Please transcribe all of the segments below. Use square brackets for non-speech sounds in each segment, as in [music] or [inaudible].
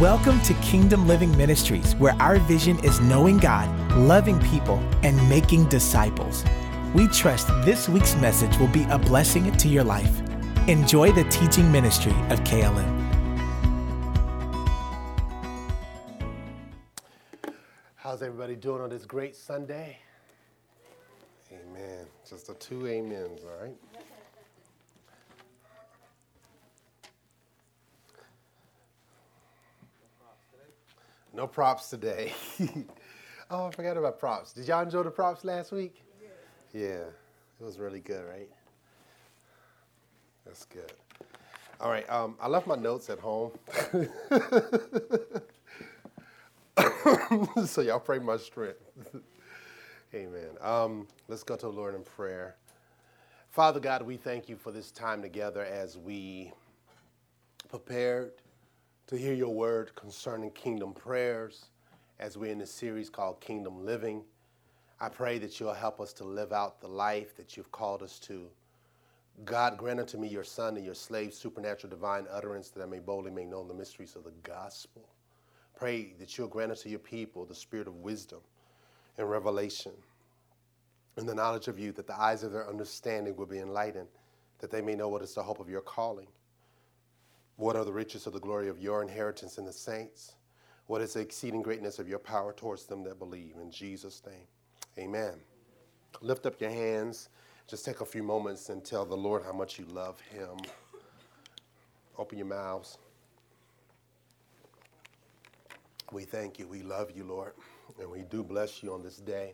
Welcome to Kingdom Living Ministries, where our vision is knowing God, loving people, and making disciples. We trust this week's message will be a blessing to your life. Enjoy the teaching ministry of KLM. How's everybody doing on this great Sunday? Amen. Just the two amens, all right? No props today. [laughs] oh, I forgot about props. Did y'all enjoy the props last week? Yeah. yeah, it was really good, right? That's good. All right, um, I left my notes at home. [laughs] so y'all pray my strength. [laughs] Amen. Um, let's go to the Lord in prayer. Father God, we thank you for this time together as we prepared to hear your word concerning kingdom prayers as we're in this series called Kingdom Living. I pray that you'll help us to live out the life that you've called us to. God, grant unto me your son and your slave supernatural divine utterance that I may boldly make known the mysteries of the gospel. Pray that you'll grant unto your people the spirit of wisdom and revelation and the knowledge of you, that the eyes of their understanding will be enlightened, that they may know what is the hope of your calling what are the riches of the glory of your inheritance in the saints? What is the exceeding greatness of your power towards them that believe? In Jesus' name, amen. Lift up your hands. Just take a few moments and tell the Lord how much you love him. Open your mouths. We thank you. We love you, Lord. And we do bless you on this day,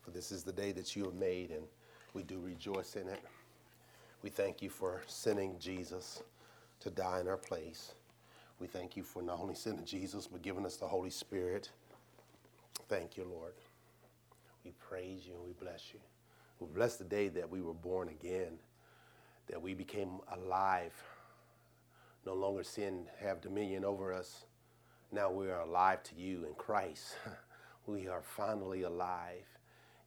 for this is the day that you have made, and we do rejoice in it. We thank you for sending Jesus to die in our place. We thank you for not only sending Jesus, but giving us the Holy Spirit. Thank you, Lord. We praise you and we bless you. We bless the day that we were born again, that we became alive. No longer sin have dominion over us. Now we are alive to you in Christ. [laughs] we are finally alive.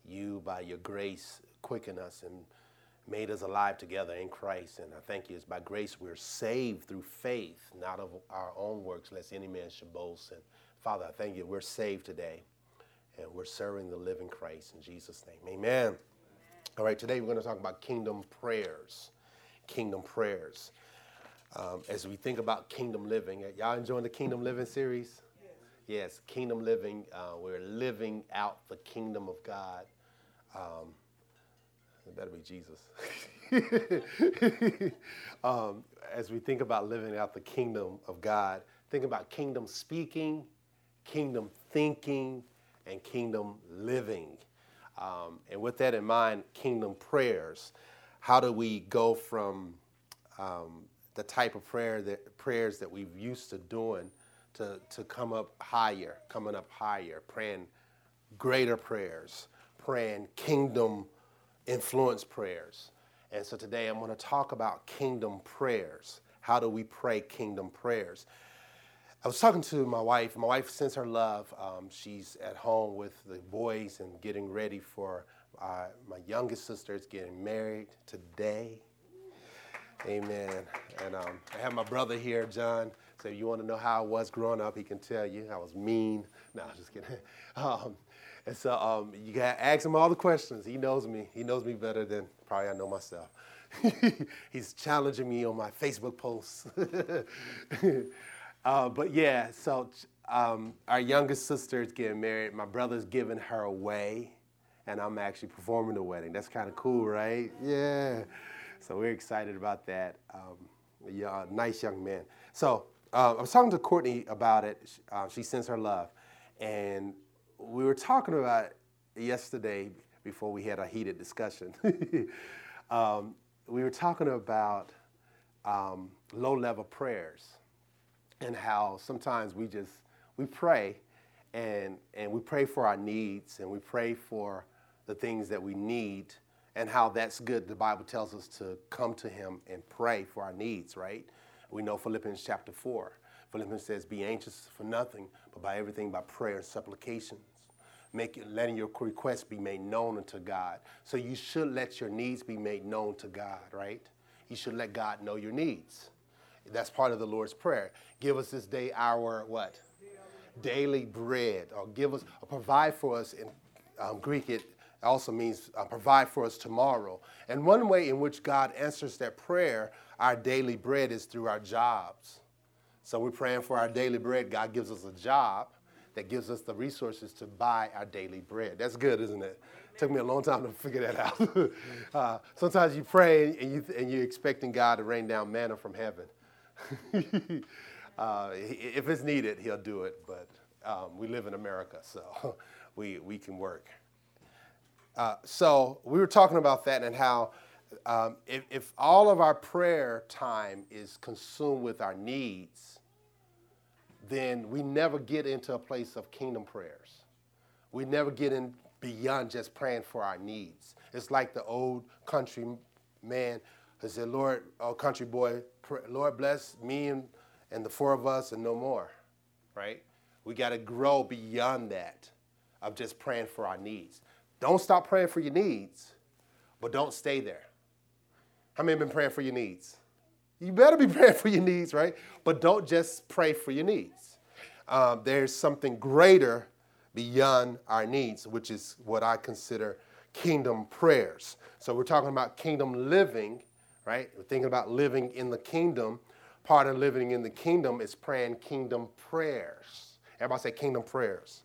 You, by your grace, quicken us and made us alive together in Christ. And I thank you, it's by grace we're saved through faith, not of our own works, lest any man should boast. And Father, I thank you, we're saved today, and we're serving the living Christ in Jesus' name. Amen. Amen. All right, today we're going to talk about kingdom prayers. Kingdom prayers. Um, as we think about kingdom living, y'all enjoying the kingdom living series? Yes, yes kingdom living. Uh, we're living out the kingdom of God. Um, it better be Jesus. [laughs] um, as we think about living out the kingdom of God, think about kingdom speaking, kingdom thinking, and kingdom living. Um, and with that in mind, kingdom prayers. How do we go from um, the type of prayer that prayers that we've used to doing to, to come up higher, coming up higher, praying greater prayers, praying kingdom influence prayers. And so today I'm going to talk about kingdom prayers. How do we pray kingdom prayers? I was talking to my wife. My wife sends her love. Um, she's at home with the boys and getting ready for uh, my youngest sister is getting married today. Amen. And um, I have my brother here, John. So if you want to know how I was growing up, he can tell you. I was mean. No, just kidding. [laughs] Um, and so um, you got to ask him all the questions. He knows me. He knows me better than probably I know myself. [laughs] He's challenging me on my Facebook posts. [laughs] uh, but yeah, so um, our youngest sister is getting married. My brother's giving her away, and I'm actually performing the wedding. That's kind of cool, right? Yeah. So we're excited about that. Um, yeah, nice young man. So uh, I was talking to Courtney about it. Uh, she sends her love. And we were talking about yesterday before we had a heated discussion. [laughs] um, we were talking about um, low-level prayers and how sometimes we just we pray and and we pray for our needs and we pray for the things that we need and how that's good. The Bible tells us to come to Him and pray for our needs, right? We know Philippians chapter 4. Philippians says, Be anxious for nothing, but by everything by prayer and supplication make letting your requests be made known unto God. So you should let your needs be made known to God, right? You should let God know your needs. That's part of the Lord's Prayer. Give us this day our what? Daily bread. Or give us, or provide for us. In um, Greek, it also means uh, provide for us tomorrow. And one way in which God answers that prayer, our daily bread, is through our jobs. So we're praying for our daily bread. God gives us a job that gives us the resources to buy our daily bread. That's good, isn't it? it took me a long time to figure that out. [laughs] uh, sometimes you pray and, you, and you're expecting God to rain down manna from heaven. [laughs] uh, if it's needed, He'll do it, but um, we live in America, so [laughs] we, we can work. Uh, so we were talking about that and how um, if, if all of our prayer time is consumed with our needs, then we never get into a place of kingdom prayers. We never get in beyond just praying for our needs. It's like the old country man who said, Lord, oh country boy, pray, Lord bless me and, and the four of us and no more, right? We got to grow beyond that of just praying for our needs. Don't stop praying for your needs, but don't stay there. How many have been praying for your needs? You better be [laughs] praying for your needs, right? But don't just pray for your needs. Um, there's something greater beyond our needs, which is what I consider kingdom prayers. So we're talking about kingdom living, right? We're thinking about living in the kingdom. Part of living in the kingdom is praying kingdom prayers. Everybody say kingdom prayers.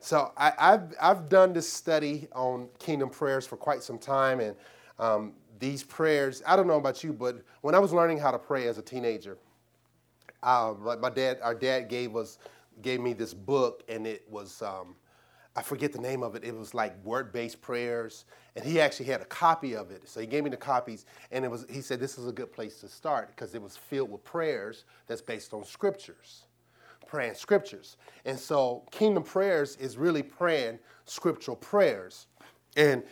So I, have I've done this study on kingdom prayers for quite some time, and um, these prayers, I don't know about you, but when I was learning how to pray as a teenager, uh, my dad, our dad gave us, gave me this book, and it was, um, I forget the name of it. It was like word-based prayers, and he actually had a copy of it. So he gave me the copies, and it was. He said this is a good place to start because it was filled with prayers that's based on scriptures praying scriptures. And so kingdom prayers is really praying scriptural prayers. And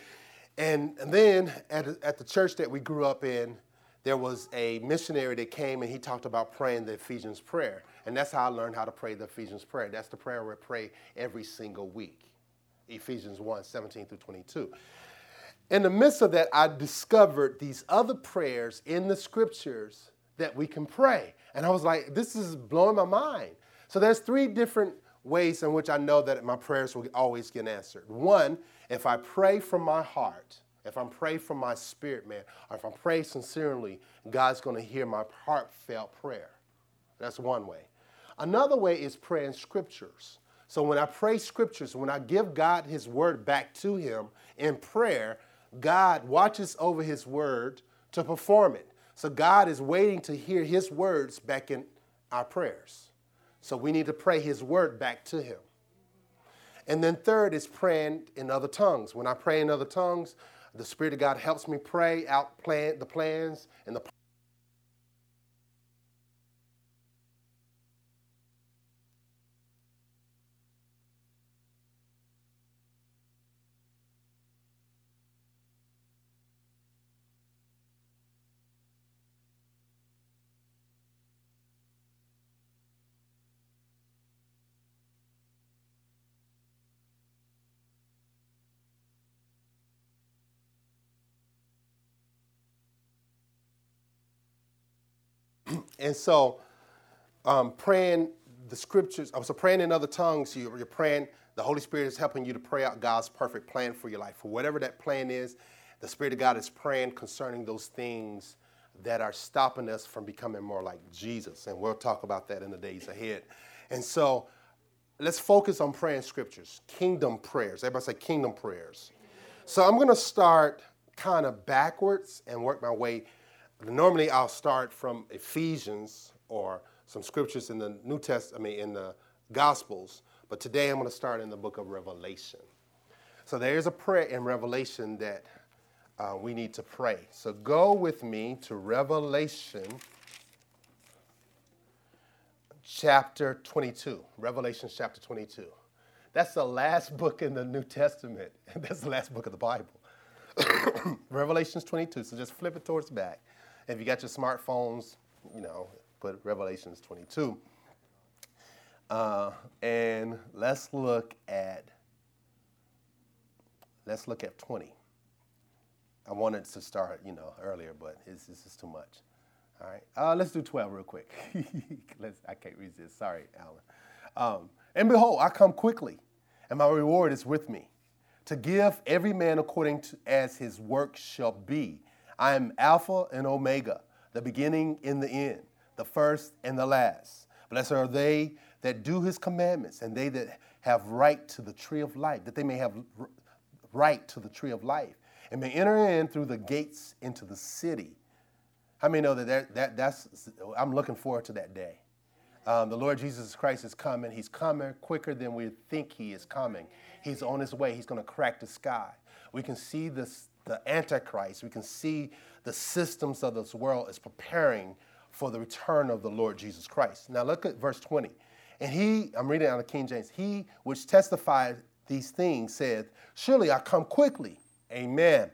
and, and then at, at the church that we grew up in, there was a missionary that came and he talked about praying the Ephesians prayer. And that's how I learned how to pray the Ephesians prayer. That's the prayer we pray every single week. Ephesians 1 17 through 22. In the midst of that, I discovered these other prayers in the scriptures that we can pray. And I was like, this is blowing my mind. So there's three different ways in which I know that my prayers will always get answered. One, if I pray from my heart, if I'm praying from my spirit, man, or if I'm praying sincerely, God's going to hear my heartfelt prayer. That's one way. Another way is praying scriptures. So when I pray scriptures, when I give God his word back to him in prayer, God watches over his word to perform it. So God is waiting to hear his words back in our prayers. So we need to pray His word back to Him. And then third is praying in other tongues. When I pray in other tongues, the Spirit of God helps me pray out plan, the plans and the And so, um, praying the scriptures, I was praying in other tongues, you, you're praying, the Holy Spirit is helping you to pray out God's perfect plan for your life. For whatever that plan is, the Spirit of God is praying concerning those things that are stopping us from becoming more like Jesus. And we'll talk about that in the days ahead. And so, let's focus on praying scriptures, kingdom prayers. Everybody say kingdom prayers. So, I'm going to start kind of backwards and work my way Normally, I'll start from Ephesians or some scriptures in the New Testament, I mean, in the Gospels, but today I'm going to start in the book of Revelation. So there's a prayer in Revelation that uh, we need to pray. So go with me to Revelation chapter 22. Revelation chapter 22. That's the last book in the New Testament, and [laughs] that's the last book of the Bible. [coughs] Revelations 22. So just flip it towards back. If you got your smartphones, you know, put Revelations 22. Uh, and let's look at let's look at 20. I wanted to start, you know, earlier, but it's, this is too much. All right, uh, let's do 12 real quick. [laughs] I can't resist. Sorry, Alan. Um, and behold, I come quickly, and my reward is with me, to give every man according to as his work shall be. I am Alpha and Omega, the beginning and the end, the first and the last. Blessed are they that do his commandments, and they that have right to the tree of life, that they may have right to the tree of life, and may enter in through the gates into the city. How many know that, that, that that's, I'm looking forward to that day. Um, the Lord Jesus Christ is coming. He's coming quicker than we think he is coming. He's on his way. He's going to crack the sky. We can see this, the Antichrist. We can see the systems of this world is preparing for the return of the Lord Jesus Christ. Now look at verse 20. And he, I'm reading out of King James, he which testified these things said, Surely I come quickly. Amen.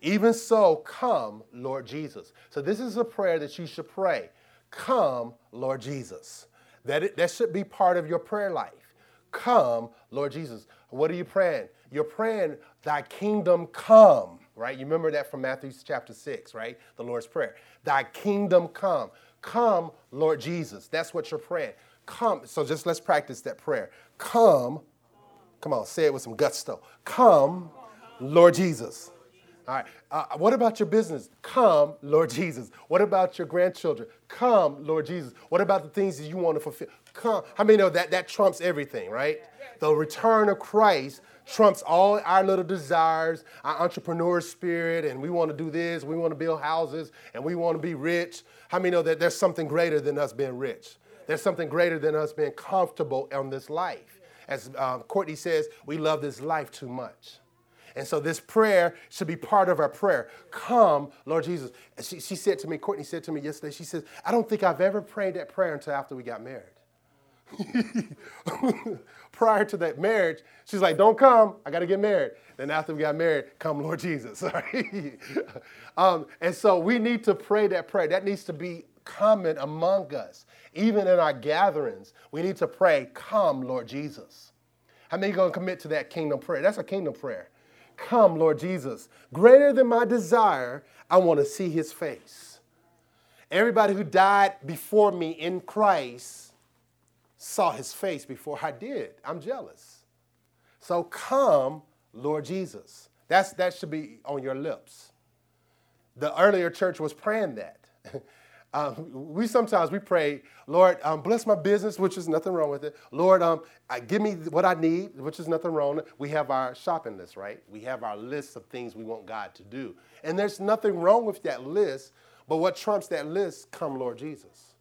Even so, come, Lord Jesus. So this is a prayer that you should pray. Come, Lord Jesus. That, it, that should be part of your prayer life. Come, Lord Jesus. What are you praying? You're praying, Thy kingdom come, right? You remember that from Matthew chapter 6, right? The Lord's Prayer. Thy kingdom come. Come, Lord Jesus. That's what you're praying. Come. So just let's practice that prayer. Come. Come on, say it with some gusto. Come, Lord Jesus. All right. Uh, what about your business? Come, Lord Jesus. What about your grandchildren? Come, Lord Jesus. What about the things that you want to fulfill? Come. How many know that that trumps everything, right? The return of Christ trumps all our little desires, our entrepreneur spirit, and we want to do this, we want to build houses, and we want to be rich. How many know that there's something greater than us being rich? There's something greater than us being comfortable on this life. As um, Courtney says, we love this life too much. And so this prayer should be part of our prayer. Come, Lord Jesus. She, she said to me, Courtney said to me yesterday, she says, I don't think I've ever prayed that prayer until after we got married. [laughs] Prior to that marriage, she's like, Don't come, I got to get married. Then after we got married, come, Lord [laughs] Jesus. [laughs] um, and so we need to pray that prayer. That needs to be common among us. Even in our gatherings, we need to pray, Come, Lord Jesus. How many to commit to that kingdom prayer? That's a kingdom prayer. Come, Lord Jesus. Greater than my desire, I want to see his face. Everybody who died before me in Christ saw his face before I did. I'm jealous. So come, Lord Jesus. That's, that should be on your lips. The earlier church was praying that. [laughs] Um, we sometimes we pray, Lord, um, bless my business, which is nothing wrong with it. Lord, um, give me what I need, which is nothing wrong. We have our shopping list, right? We have our list of things we want God to do, and there's nothing wrong with that list. But what trumps that list? Come, Lord Jesus.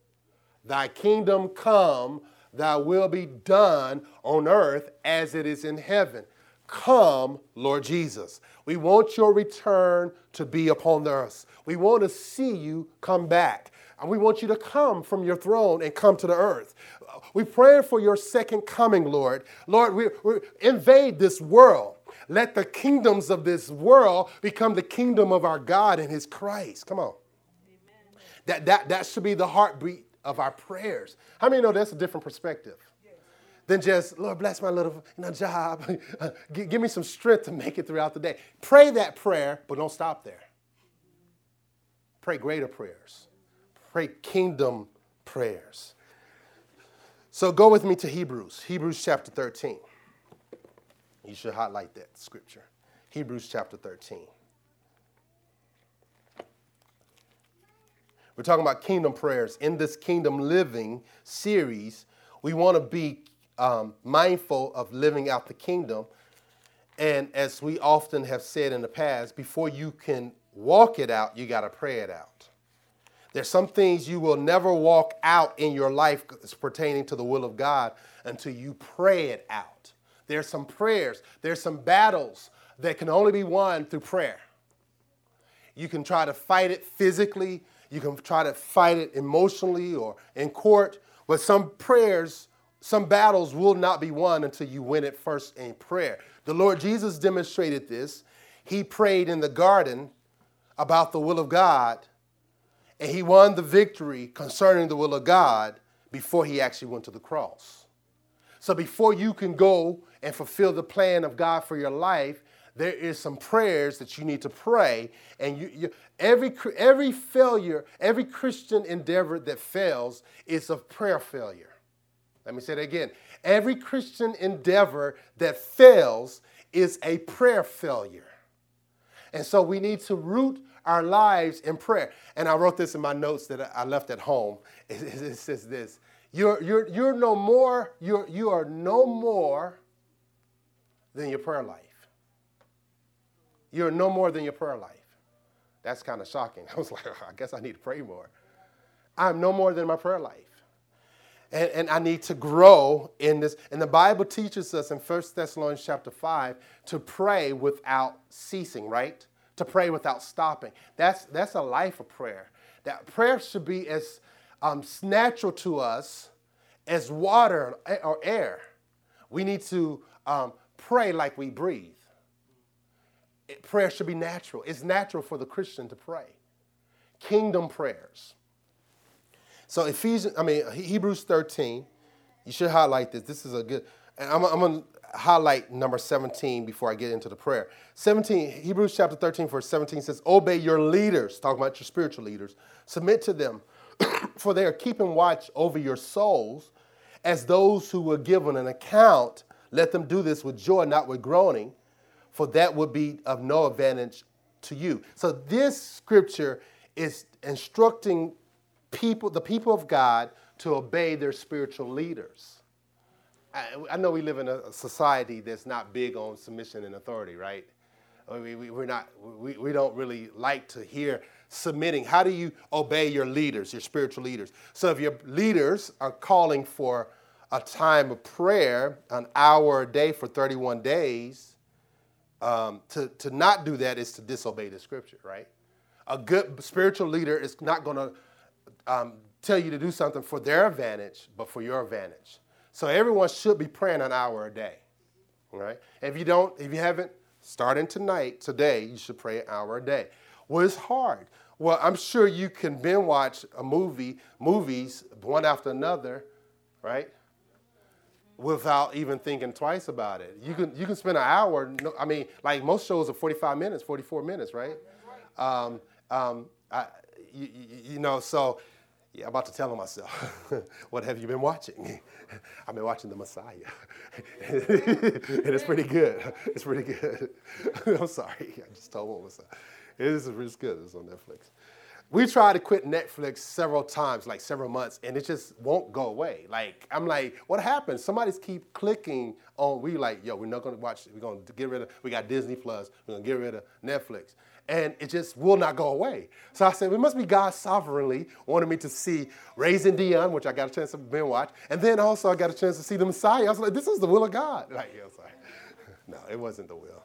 Thy kingdom come, thy will be done on earth as it is in heaven. Come, Lord Jesus. We want your return to be upon the earth. We want to see you come back. And we want you to come from your throne and come to the earth. We pray for your second coming, Lord. Lord, we, we invade this world. Let the kingdoms of this world become the kingdom of our God and his Christ. Come on. That, that, that should be the heartbeat of our prayers. How many know that's a different perspective? Than just, Lord, bless my little you know, job. [laughs] give me some strength to make it throughout the day. Pray that prayer, but don't stop there. Pray greater prayers pray kingdom prayers. So go with me to Hebrews, Hebrews chapter 13. You should highlight that scripture. Hebrews chapter 13. We're talking about kingdom prayers. In this kingdom living series, we want to be um, mindful of living out the kingdom. And as we often have said in the past, before you can walk it out, you got to pray it out. There's some things you will never walk out in your life pertaining to the will of God until you pray it out. There's some prayers, there's some battles that can only be won through prayer. You can try to fight it physically, you can try to fight it emotionally or in court, but some prayers, some battles will not be won until you win it first in prayer. The Lord Jesus demonstrated this. He prayed in the garden about the will of God and he won the victory concerning the will of God before he actually went to the cross. So before you can go and fulfill the plan of God for your life, there is some prayers that you need to pray, and you, you, every every failure, every Christian endeavor that fails is a prayer failure. Let me say that again. Every Christian endeavor that fails is a prayer failure. And so we need to root our lives in prayer. And I wrote this in my notes that I left at home. [laughs] It, it says this you're, you're, you're no more, you're, you are no more than your prayer life. You're no more than your prayer life. That's kind of shocking. [laughs] I was like, I guess I need to pray more. I'm no more than my prayer life. And, and, I need to grow in this. And the Bible teaches us in 1 Thessalonians chapter 5 to pray without ceasing, right? To pray without stopping. That's, that's a life of prayer. That prayer should be as um, natural to us as water or air. We need to um, pray like we breathe. Prayer should be natural. It's natural for the Christian to pray. Kingdom prayers. So Ephesians, I mean Hebrews 13. You should highlight this. This is a good. And I'm, I'm to highlight number 17 before I get into the prayer. 17, Hebrews chapter 13, verse 17 says, Obey your leaders, talking about your spiritual leaders. Submit to them, [clears throat] for they are keeping watch over your souls as those who were given an account. Let them do this with joy, not with groaning, for that would be of no advantage to you. So this scripture is instructing people, the people of God, to obey their spiritual leaders. I, I know we live in a society that's not big on submission and authority, right? We, we, we're not, we, we don't really like to hear submitting. How do you obey your leaders, your spiritual leaders? So if your leaders are calling for a time of prayer, an hour a day for 31 days, um, to, to not do that is to disobey the scripture, right? A good spiritual leader is not going to um, tell you to do something for their advantage, but for your advantage. So everyone should be praying an hour a day, right? If you don't, if you haven't, starting tonight, today, you should pray an hour a day. Well, it's hard. Well, I'm sure you can binge watch a movie, movies one after another, right? Without even thinking twice about it. You can you can spend an hour. I mean, like most shows are 45 minutes, 44 minutes, right? Um, um, I, you, you know, so yeah, I'm about to tell myself, [laughs] what have you been watching? [laughs] I've been watching The Messiah. [laughs] and it's pretty good. It's pretty good. I'm sorry. I just told myself. It is it's good. It's on Netflix. We tried to quit Netflix several times, like several months, and it just won't go away. Like, I'm like, what happened? Somebody's keep clicking on, we like, yo, we're not gonna watch, we're gonna get rid of, we got Disney Plus, we're gonna get rid of Netflix and it just will not go away. So I said, it must be God sovereignly wanted me to see Raising Dion, which I got a chance to binge watch, and then also I got a chance to see the Messiah. I was like, this is the will of God. [laughs] Like, yeah, [laughs] sorry. No, it wasn't the will.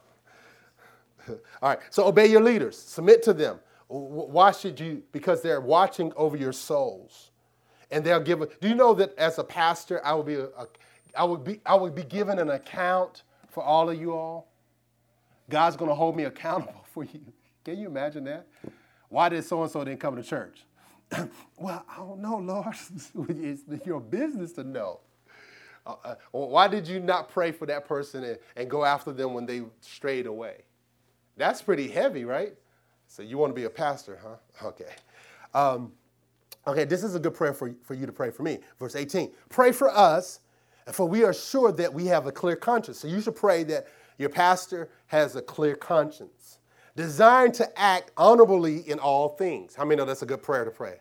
[laughs] All right, so obey your leaders, submit to them. Why should you? Because they're watching over your souls, and they'll give. Do you know that as a pastor, I will be a, a I would be I would be given an account for all of you all. God's going to hold me accountable [laughs] for you. Can you imagine that? Why did so and so didn't come to church? [clears throat] well, I don't know, Lord. [laughs] it's your business to know. Uh, uh, why did you not pray for that person and, and go after them when they strayed away? That's pretty heavy, right? So you want to be a pastor, huh? Okay. Um, okay, this is a good prayer for, for you to pray for me. Verse 18 Pray for us, for we are sure that we have a clear conscience. So you should pray that your pastor has a clear conscience designed to act honorably in all things. How many know that's a good prayer to pray?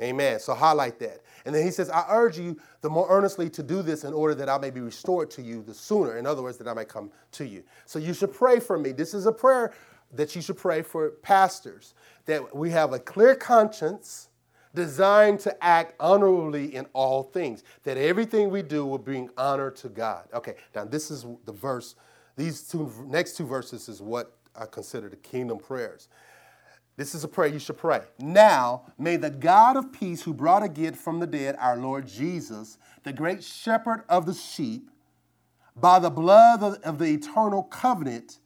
Amen. So highlight that. And then he says, I urge you the more earnestly to do this in order that I may be restored to you the sooner. In other words, that I may come to you. So you should pray for me. This is a prayer that you should pray for pastors, that we have a clear conscience designed to act honorably in all things, that everything we do will bring honor to God. Okay, now this is the verse, these two next two verses is what I consider the kingdom prayers. This is a prayer you should pray. Now, may the God of peace, who brought again from the dead our Lord Jesus, the great shepherd of the sheep, by the blood of the eternal covenant,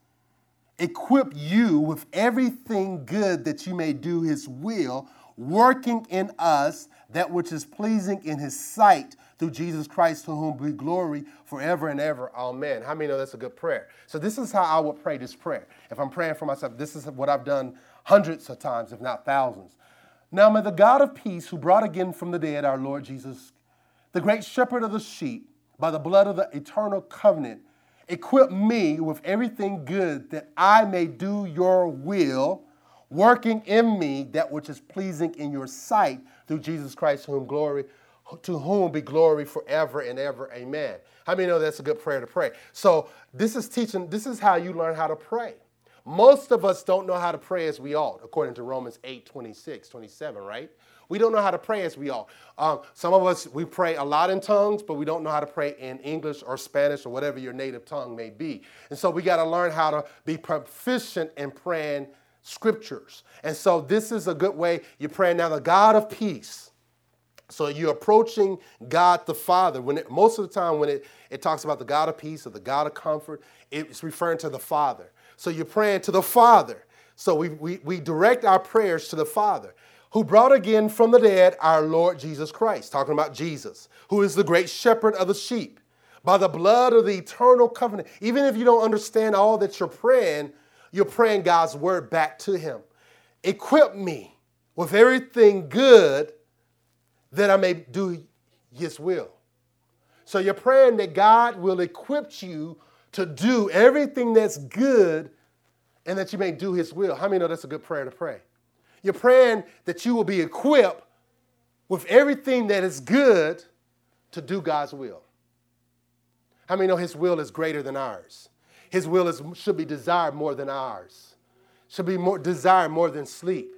equip you with everything good that you may do his will, working in us that which is pleasing in his sight through Jesus Christ, to whom be glory forever and ever. Amen. How many know that's a good prayer? So, this is how I would pray this prayer. If I'm praying for myself, this is what I've done hundreds of times, if not thousands. Now, may the God of peace, who brought again from the dead our Lord Jesus, the great shepherd of the sheep, by the blood of the eternal covenant, equip me with everything good that I may do your will, working in me that which is pleasing in your sight through Jesus Christ, whom glory, to whom be glory forever and ever. Amen. How many know that's a good prayer to pray? So this is teaching, this is how you learn how to pray. Most of us don't know how to pray as we ought, according to Romans 8, 26, 27, right? We don't know how to pray as we ought. Um, some of us, we pray a lot in tongues, but we don't know how to pray in English or Spanish or whatever your native tongue may be. And so we got to learn how to be proficient in praying scriptures. And so this is a good way you're praying now the God of peace. So you're approaching God the Father. When it, most of the time when it, it talks about the God of peace or the God of comfort, it's referring to the Father. So you're praying to the Father. So we, we, we direct our prayers to the Father who brought again from the dead our Lord Jesus Christ, talking about Jesus, who is the great shepherd of the sheep, by the blood of the eternal covenant. Even if you don't understand all that you're praying, you're praying God's word back to Him. Equip me with everything good that I may do His will. So you're praying that God will equip you to do everything that's good and that you may do His will. How many know that's a good prayer to pray? You're praying that you will be equipped with everything that is good to do God's will. How many know His will is greater than ours? His will is, should be desired more than ours, should be more desired more than sleep.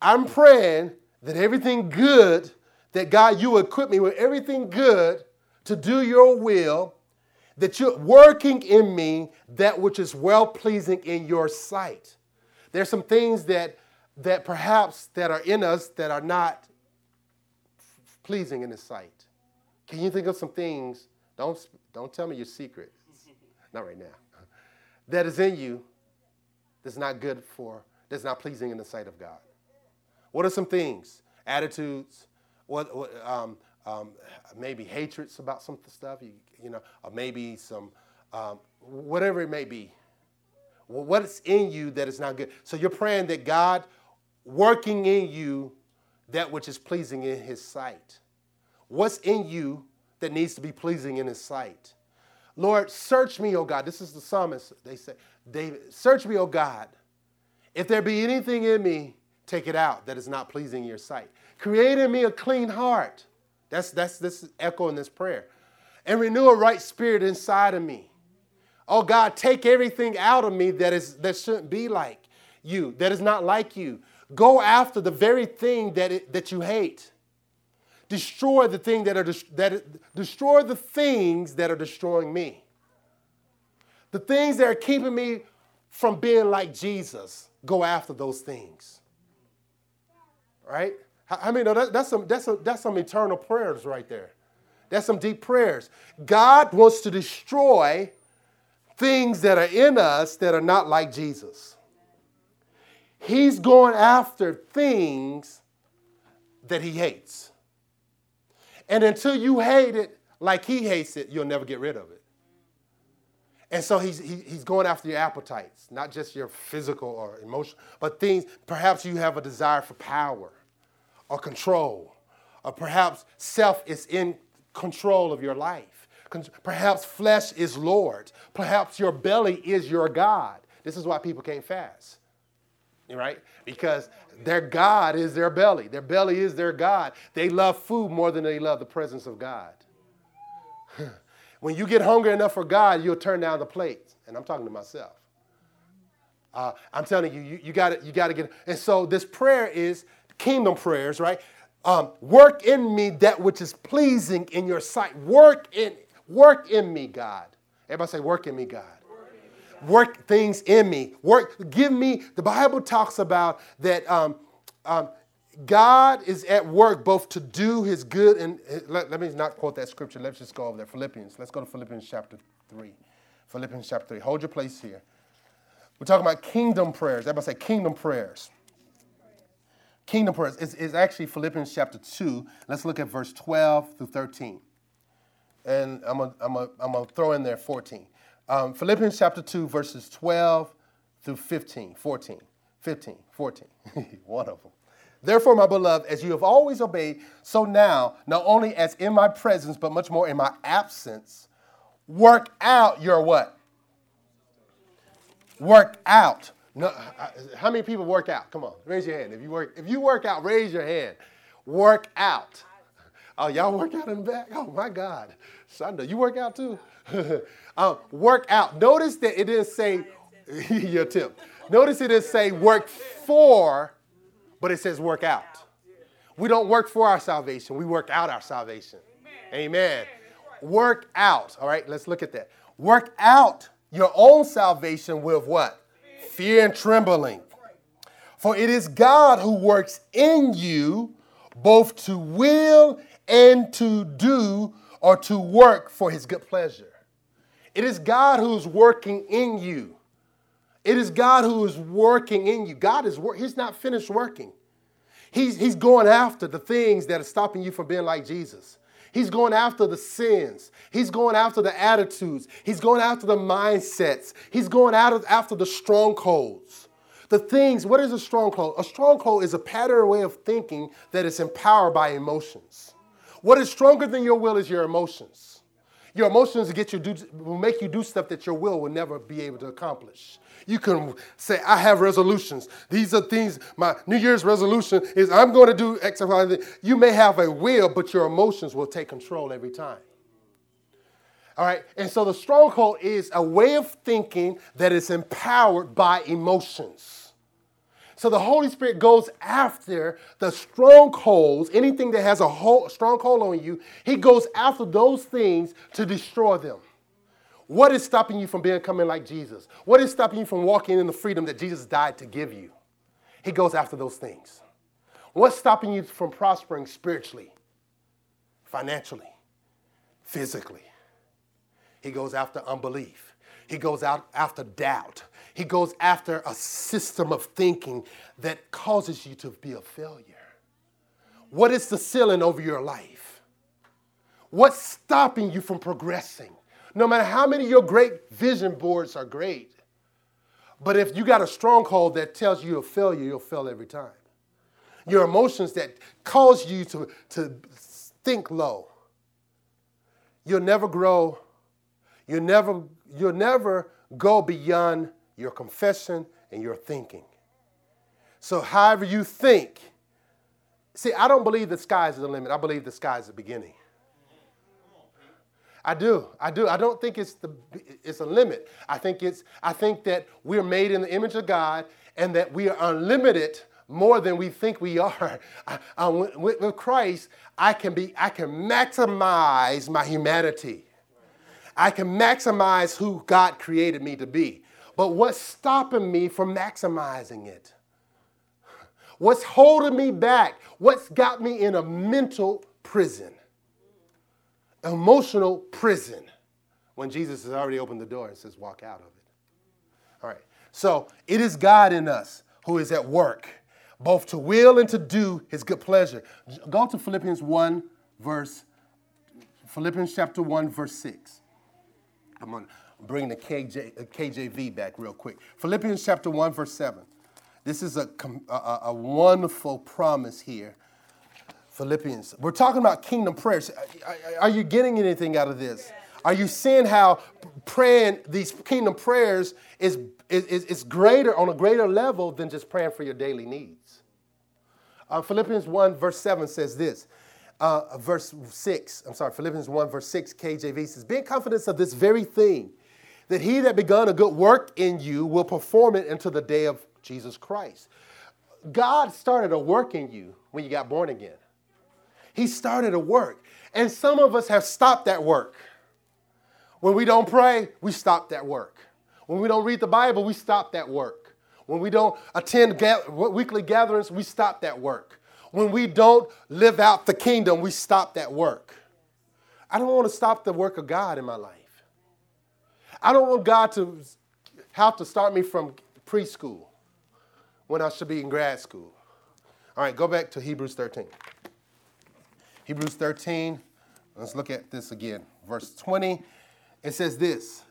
I'm praying that everything good, that God, you equip me with everything good to do your will, that you're working in me that which is well pleasing in your sight. There's some things that that perhaps that are in us that are not pleasing in his sight. Can you think of some things? Don't, don't tell me your secret. [laughs] not right now. That is in you that's not good for, that's not pleasing in the sight of God. What are some things? Attitudes, what, what um, um, maybe hatreds about some stuff, you, you know, or maybe some, um, whatever it may be. what's in you that is not good? So you're praying that God working in you that which is pleasing in his sight. What's in you that needs to be pleasing in his sight? Lord, search me, O God. This is the psalmist. They say, David, search me, O God. If there be anything in me, take it out that is not pleasing in your sight. Create in me a clean heart. That's that's this echo in this prayer. And renew a right spirit inside of me. Oh God, take everything out of me that is that shouldn't be like you, that is not like you. Go after the very thing that, it, that you hate. Destroy the thing that are that destroy the things that are destroying me. The things that are keeping me from being like Jesus. Go after those things. Right? I mean, that, that's some that's some, that's some eternal prayers right there. That's some deep prayers. God wants to destroy things that are in us that are not like Jesus. He's going after things that he hates. And until you hate it like he hates it, you'll never get rid of it. And so he's, he, he's going after your appetites, not just your physical or emotional, but things, perhaps you have a desire for power or control, or perhaps self is in control of your life. Perhaps flesh is Lord. Perhaps your belly is your God. This is why people can't fast right? Because their God is their belly. Their belly is their God. They love food more than they love the presence of God. [laughs] when you get hungry enough for God, you'll turn down the plate. And I'm talking to myself. Uh, I'm telling you, you, got to, you got to get. And so this prayer is kingdom prayers, right? Um, work in me that which is pleasing in your sight. Work in, work in me, God. Everybody say, work in me, God work things in me. Work, give me, the Bible talks about that um, um, God is at work both to do his good and let, let, me not quote that scripture. Let's just go over there. Philippians. Let's go to Philippians chapter 3. Philippians chapter 3. Hold your place here. We're talking about kingdom prayers. Everybody say kingdom prayers. kingdom prayers. It's, it's actually Philippians chapter 2. Let's look at verse 12 through 13. And I'm going to I'm I'm gonna throw in there 14. Um, Philippians chapter 2, verses 12 through 15, 14, 15, 14. [laughs] One of them. Therefore, my beloved, as you have always obeyed, so now, not only as in my presence, but much more in my absence, work out your what? Work out. No, how many people work out? Come on, raise your hand. If you work, if you work out, raise your hand. Work out. Oh, y'all work out in the back? Oh my God. Sunday, you work out too? [laughs] uh, work out. Notice that it didn't say [laughs] your tip. Notice it didn't say work for but it says work out. We don't work for our salvation, we work out our salvation. Amen. Work out. All right, let's look at that. Work out your own salvation with what? Fear and trembling. For it is God who works in you both to will and to do or to work for his good pleasure. It is God who's working in you. It is God who is working in you. God is work. He's not finished working. He's, he's going after the things that are stopping you from being like Jesus. He's going after the sins. He's going after the attitudes. He's going after the mindsets. He's going out after the strongholds. The things, what is a stronghold? A stronghold is a pattern way of thinking that is empowered by emotions. What is stronger than your will is your emotions. Your emotions get you do, will make you do stuff that your will will never be able to accomplish. You can say, I have resolutions. These are things, my New Year's resolution is I'm going to do X, Y, Z. You may have a will, but your emotions will take control every time. All right, and so the stronghold is a way of thinking that is empowered by emotions. So the Holy Spirit goes after the strongholds, anything that has a whole, stronghold on you, He goes after those things to destroy them. What is stopping you from becoming like Jesus? What is stopping you from walking in the freedom that Jesus died to give you? He goes after those things. What's stopping you from prospering spiritually, financially, physically? He goes after unbelief. He goes out after doubt. He goes after a system of thinking that causes you to be a failure. What is the ceiling over your life? What's stopping you from progressing? No matter how many of your great vision boards are great, but if you got a stronghold that tells you you're a failure, you'll fail every time. Your emotions that cause you to, to think low. You'll never grow. You'll never, you'll never go beyond your confession, and your thinking. So, however you think, see, I don't believe the sky is the limit. I believe the sky is the beginning. I do. I do. I don't think it's the it's a limit. I think it's I think that we're made in the image of God and that we are unlimited more than we think we are. [laughs] I, I, with, with Christ, I can be I can maximize my humanity. I can maximize who God created me to be. But what's stopping me from maximizing it? What's holding me back? What's got me in a mental prison? Emotional prison. When Jesus has already opened the door and says, walk out of it. All right. So it is God in us who is at work, both to will and to do his good pleasure. Go to Philippians 1, verse, Philippians chapter 1, verse 6. I'm on bring the KJ, uh, KJV back real quick. Philippians chapter 1, verse 7. This is a, a, a wonderful promise here. Philippians. We're talking about kingdom prayers. Are you getting anything out of this? Are you seeing how praying these kingdom prayers is, is, is greater on a greater level than just praying for your daily needs? Uh, Philippians 1, verse 7 says this uh, verse 6, I'm sorry, Philippians 1, verse 6, KJV says, Being confident of this very thing, that he that begun a good work in you will perform it until the day of Jesus Christ. God started a work in you when you got born again. He started a work. And some of us have stopped that work. When we don't pray, we stop that work. When we don't read the Bible, we stop that work. When we don't attend ga- weekly gatherings, we stop that work. When we don't live out the kingdom, we stop that work. I don't want to stop the work of God in my life. I don't want God to have to start me from preschool when I should be in grad school. All right, go back to Hebrews 13. Hebrews 13, let's look at this again. Verse 20, it says this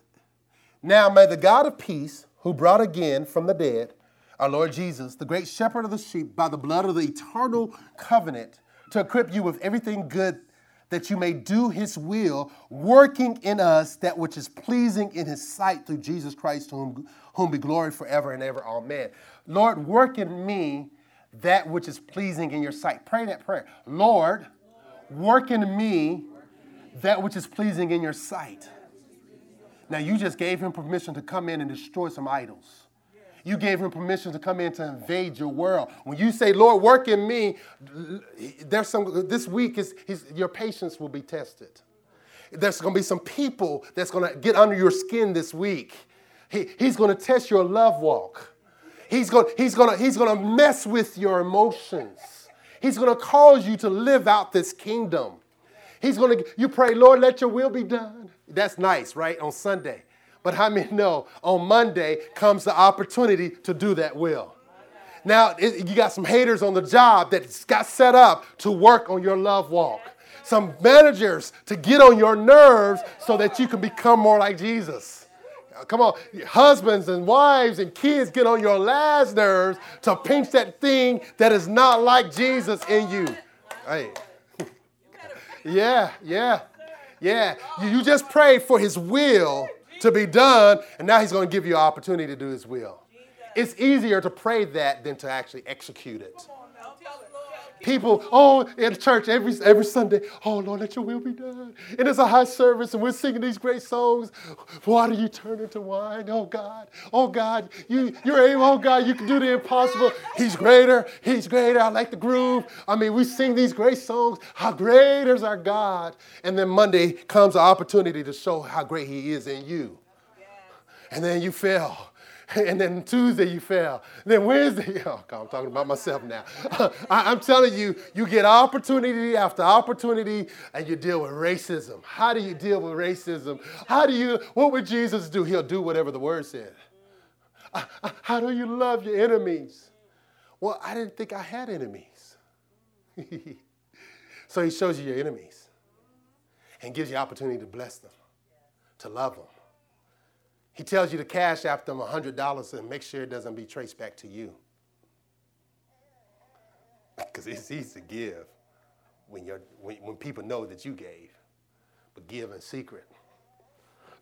Now may the God of peace, who brought again from the dead our Lord Jesus, the great shepherd of the sheep, by the blood of the eternal covenant, to equip you with everything good that you may do his will, working in us that which is pleasing in his sight through Jesus Christ, whom, whom be glory forever and ever. Amen. Lord, work in me that which is pleasing in your sight. Pray that prayer. Lord, work in me that which is pleasing in your sight. Now, you just gave him permission to come in and destroy some idols. You gave him permission to come in to invade your world. When you say, Lord, work in me, there's some, this week, is, your patience will be tested. There's going to be some people that's going to get under your skin this week. He, he's going to test your love walk. He's going, he's, going to, he's going to mess with your emotions. He's going to cause you to live out this kingdom. He's going to, you pray, Lord, let your will be done. That's nice, right? On Sunday. But how many know on Monday comes the opportunity to do that will? Now, it, you got some haters on the job that got set up to work on your love walk. Some managers to get on your nerves so that you can become more like Jesus. Come on, husbands and wives and kids get on your last nerves to pinch that thing that is not like Jesus in you. Hey. [laughs] yeah, yeah, yeah. You, you just pray for his will to be done, and now he's going to give you an opportunity to do his will. It's easier to pray that than to actually execute it. People, oh, in church every every Sunday, oh Lord, let your will be done. And it's a high service, and we're singing these great songs. Why do you turn into wine? Oh God, oh God, you you're able, oh God, you can do the impossible. He's greater, he's greater. I like the groove. I mean, we sing these great songs. How great is our God? And then Monday comes the opportunity to show how great he is in you. And then you fail [laughs] and then Tuesday you fail. Then Wednesday, [laughs] oh God, I'm talking about myself now. [laughs] I, am telling you, you get opportunity after opportunity and you deal with racism. How do you deal with racism? How do you, what would Jesus do? He'll do whatever the word said. How do you love your enemies? Well, I didn't think I had enemies. so he shows you your enemies and gives you opportunity to bless them, to love them he tells you to cash after them $100 and make sure it doesn't be traced back to you. [laughs] Because it's easy to give when, you're, when, when people know that you gave, but give in secret. [coughs]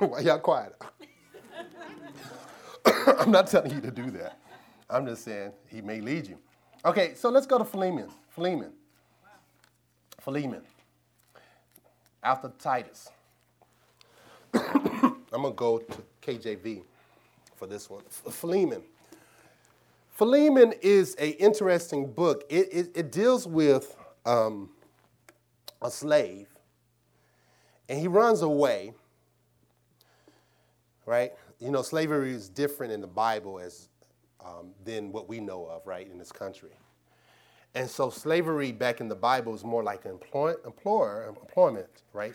Why y'all quiet? [coughs] I'm not telling you to do that. I'm just saying he may lead you. Okay, so let's go to Philemon. Philemon. Philemon. After Titus. [coughs] I'm going to go to KJV for this one. Philemon. Philemon is an interesting book. It, it, it deals with um, a slave, and he runs away, right? You know, slavery is different in the Bible as um, than what we know of, right, in this country. And so slavery back in the Bible is more like employ, employer, employment, right?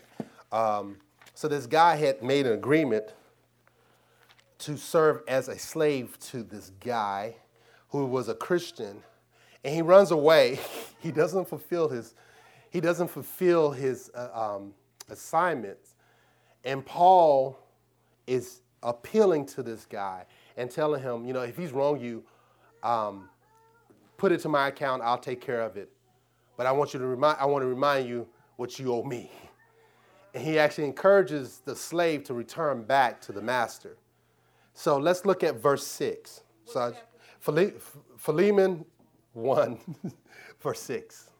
Um, so this guy had made an agreement to serve as a slave to this guy who was a Christian, and he runs away. [laughs] he doesn't fulfill his he doesn't fulfill his uh, um, assignments, and Paul is appealing to this guy and telling him, you know, if he's wrong you, um, put it to my account. I'll take care of it. But I want you to remind I want to remind you what you owe me [laughs] and he actually encourages the slave to return back to the master. So let's look at verse 6. So Philemon 1, [laughs] verse 6.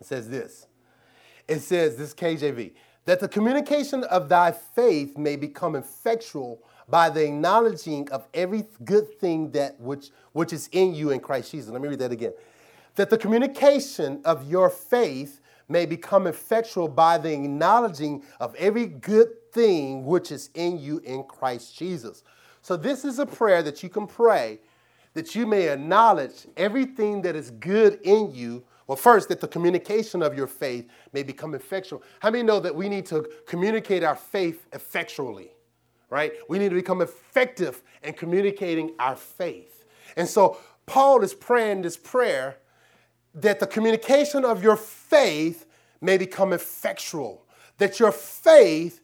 It says this. It says, this KJV, that the communication of thy faith may become effectual by the acknowledging of every good thing that which, which is in you in Christ Jesus. Let me read that again. That the communication of your faith may become effectual by the acknowledging of every good thing which is in you in Christ Jesus. So, this is a prayer that you can pray that you may acknowledge everything that is good in you. Well, first, that the communication of your faith may become effectual. How many know that we need to communicate our faith effectually? Right? We need to become effective in communicating our faith. And so, Paul is praying this prayer that the communication of your faith may become effectual, that your faith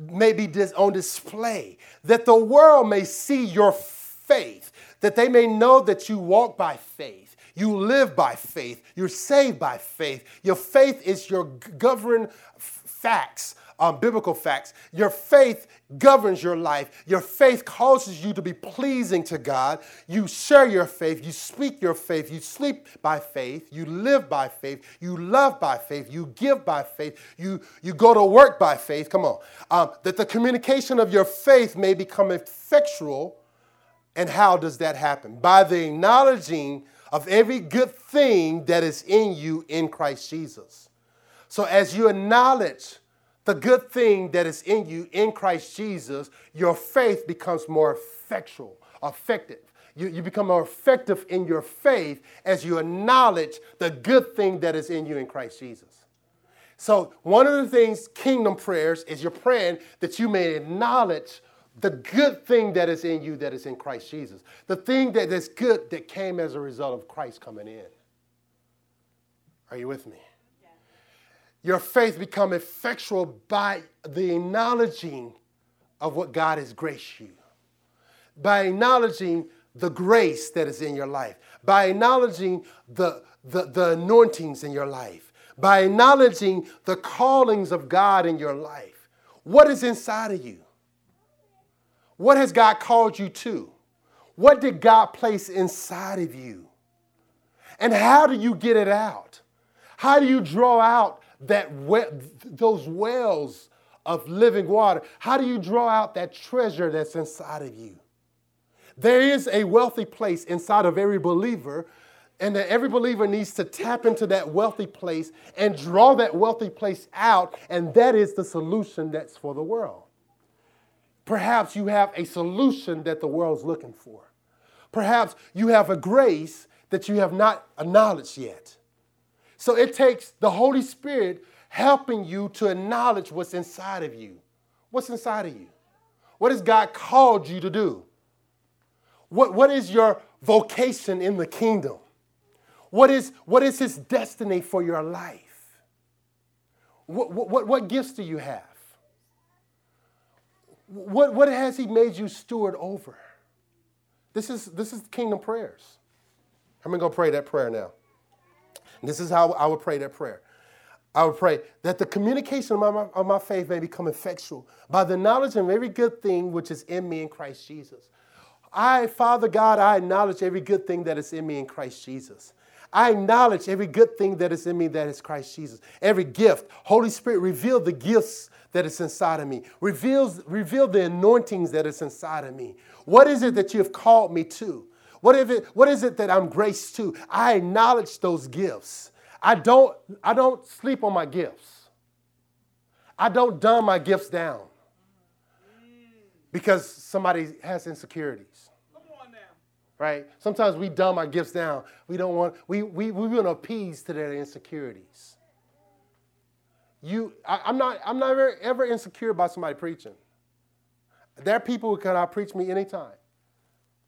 may be on display, that the world may see your faith, that they may know that you walk by faith. You live by faith. You're saved by faith. Your faith is your governing facts um, biblical facts. Your faith governs your life. Your faith causes you to be pleasing to God. You share your faith. You speak your faith. You sleep by faith. You live by faith. You love by faith. You give by faith. You, you go to work by faith. Come on. Um, that the communication of your faith may become effectual. And how does that happen? By the acknowledging of every good thing that is in you in Christ Jesus. So as you acknowledge the good thing that is in you in Christ Jesus, your faith becomes more effectual, effective. You, you become more effective in your faith as you acknowledge the good thing that is in you in Christ Jesus. So, one of the things, kingdom prayers, is you're praying that you may acknowledge the good thing that is in you that is in Christ Jesus. The thing that is good that came as a result of Christ coming in. Are you with me? Your faith become effectual by the acknowledging of what God has graced you, by acknowledging the grace that is in your life, by acknowledging the, the, the anointings in your life, by acknowledging the callings of God in your life. What is inside of you? What has God called you to? What did God place inside of you? And how do you get it out? How do you draw out that we- those wells of living water? How do you draw out that treasure that's inside of you? There is a wealthy place inside of every believer, and that every believer needs to tap into that wealthy place and draw that wealthy place out, and that is the solution that's for the world. Perhaps you have a solution that the world's looking for. Perhaps you have a grace that you have not acknowledged yet. So it takes the Holy Spirit helping you to acknowledge what's inside of you. What's inside of you? What has God called you to do? What, what is your vocation in the kingdom? What is, what is His destiny for your life? What, what, what gifts do you have? What, what has He made you steward over? This is, this is kingdom prayers. I'm going to go pray that prayer now. And this is how I would pray that prayer. I would pray that the communication of my, of my faith may become effectual by the knowledge of every good thing which is in me in Christ Jesus. I, Father God, I acknowledge every good thing that is in me in Christ Jesus. I acknowledge every good thing that is in me that is Christ Jesus. Every gift. Holy Spirit, reveal the gifts that is inside of me. Reveals, reveal the anointings that is inside of me. What is it that you have called me to? What, if it, what is it that I'm graced to? I acknowledge those gifts. I don't, I don't sleep on my gifts. I don't dumb my gifts down because somebody has insecurities. Right? Sometimes we dumb our gifts down. We don't want, we, we, we want to appease to their insecurities. You, I, am not, I'm not ever, ever insecure about somebody preaching. There are people who can out preach me anytime.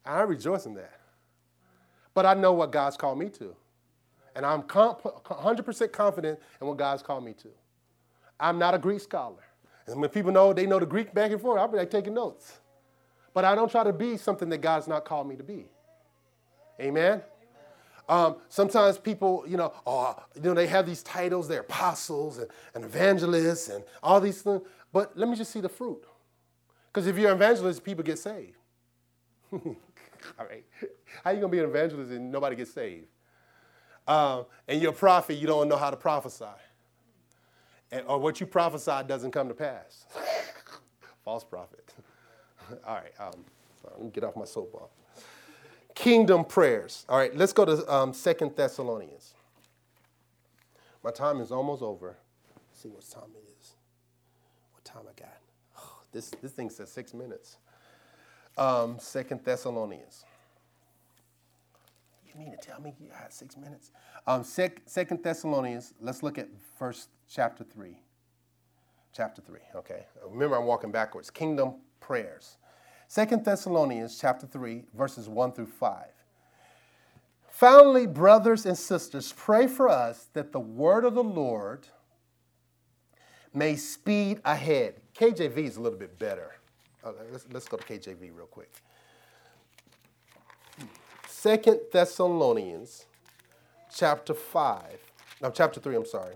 And I rejoice in that. But I know what God's called me to. And I'm 100% confident in what God's called me to. I'm not a Greek scholar. And when people know they know the Greek back and forth, I'll be like taking notes. But I don't try to be something that God's not called me to be. Amen? Um, sometimes people, you know, oh, you know, they have these titles, they're apostles and, and evangelists and all these things. But let me just see the fruit. Because if you're an evangelist, people get saved. [laughs] [laughs] All right. How you gonna be an evangelist and nobody gets saved? Um, and you're a prophet, you don't know how to prophesy. And, or what you prophesy doesn't come to pass. [laughs] False prophet. [laughs] All right, um, let me get off my soapbox. Kingdom prayers. All right, let's go to um, Second Thessalonians. My time is almost over. Let's see what time it is. What time I got? Oh, [sighs] this, this thing says six minutes um, Second Thessalonians. You mean to tell me you had six minutes? Um, sec, Second Thessalonians. Let's look at first chapter three. Chapter three. Okay. Remember, I'm walking backwards. Kingdom prayers. Second Thessalonians chapter three, verses one through five. Finally, brothers and sisters, pray for us that the word of the Lord may speed ahead. KJV is a little bit better. Okay, let's, let's go to KJV real quick. Second Thessalonians chapter 5, no, chapter 3, I'm sorry.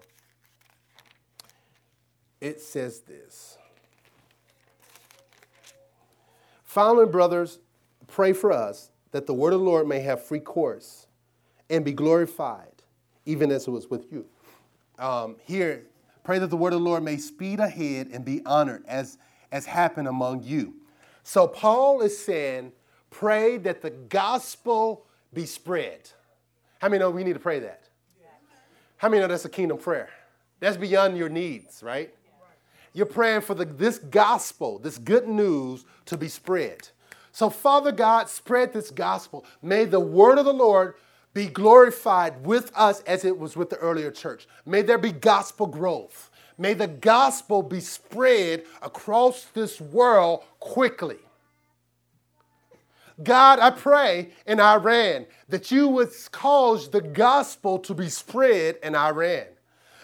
It says this. Finally, brothers, pray for us that the word of the Lord may have free course and be glorified, even as it was with you. Um, here, pray that the word of the Lord may speed ahead and be honored as, as happened among you. So Paul is saying, pray that the gospel be spread. How many know we need to pray that? How many know that's a kingdom prayer? That's beyond your needs, right? You're praying for the, this gospel, this good news to be spread. So, Father God, spread this gospel. May the word of the Lord be glorified with us as it was with the earlier church. May there be gospel growth. May the gospel be spread across this world quickly. God, I pray in Iran that you would cause the gospel to be spread in Iran.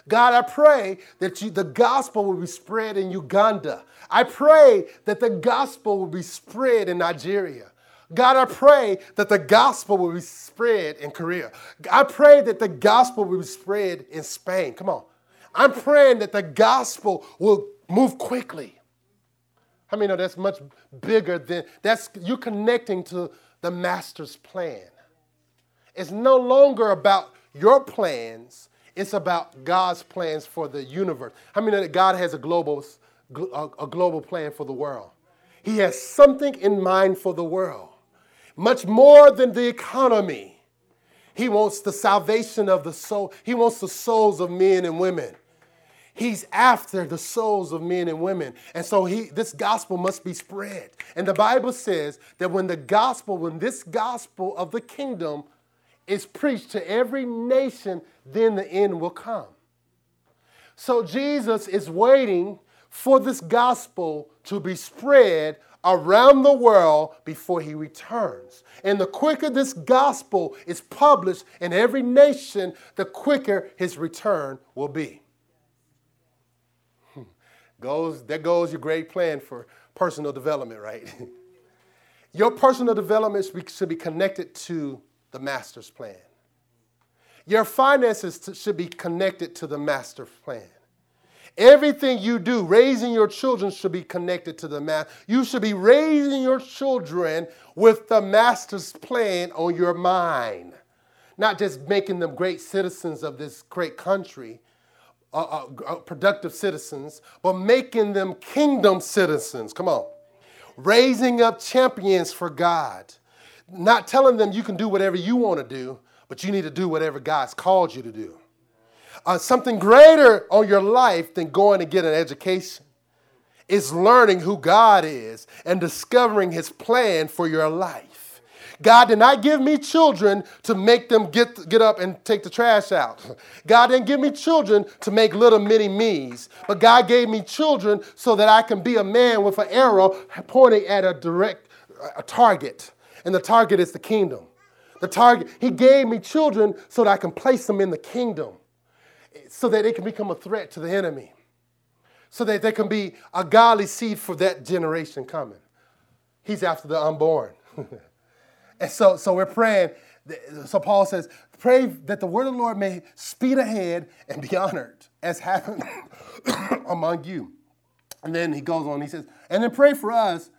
God, I pray that you, the gospel will be spread in Uganda. I pray that the gospel will be spread in Nigeria. God, I pray that the gospel will be spread in Korea. I pray that the gospel will be spread in Spain. Come on. I'm praying that the gospel will move quickly. I mean, know that's much bigger than that's you're connecting to the master's plan. It's no longer about your plans, it's about God's plans for the universe. I mean that God has a global, a global plan for the world? He has something in mind for the world, much more than the economy. He wants the salvation of the soul. He wants the souls of men and women. He's after the souls of men and women. And so he, this gospel must be spread. And the Bible says that when the gospel, when this gospel of the kingdom is preached to every nation, then the end will come. So Jesus is waiting for this gospel to be spread around the world before he returns. And the quicker this gospel is published in every nation, the quicker his return will be. Goes, there goes your great plan for personal development, right? [laughs] your personal development should be connected to the master's plan. Your finances should be connected to the master plan. Everything you do, raising your children should be connected to the master. You should be raising your children with the master's plan on your mind. Not just making them great citizens of this great country, uh, uh, uh, productive citizens, but making them kingdom citizens. Come on. Raising up champions for God. Not telling them you can do whatever you want to do, but you need to do whatever God's called you to do. Uh, something greater on your life than going to get an education is learning who God is and discovering His plan for your life. God did not give me children to make them get, get up and take the trash out. God didn't give me children to make little mini me's, but God gave me children so that I can be a man with an arrow pointing at a direct a target. And the target is the kingdom. The target, He gave me children so that I can place them in the kingdom, so that they can become a threat to the enemy, so that they can be a godly seed for that generation coming. He's after the unborn. [laughs] And so, so we're praying. So Paul says, pray that the word of the Lord may speed ahead and be honored as happened [coughs] among you. And then he goes on, he says, and then pray for us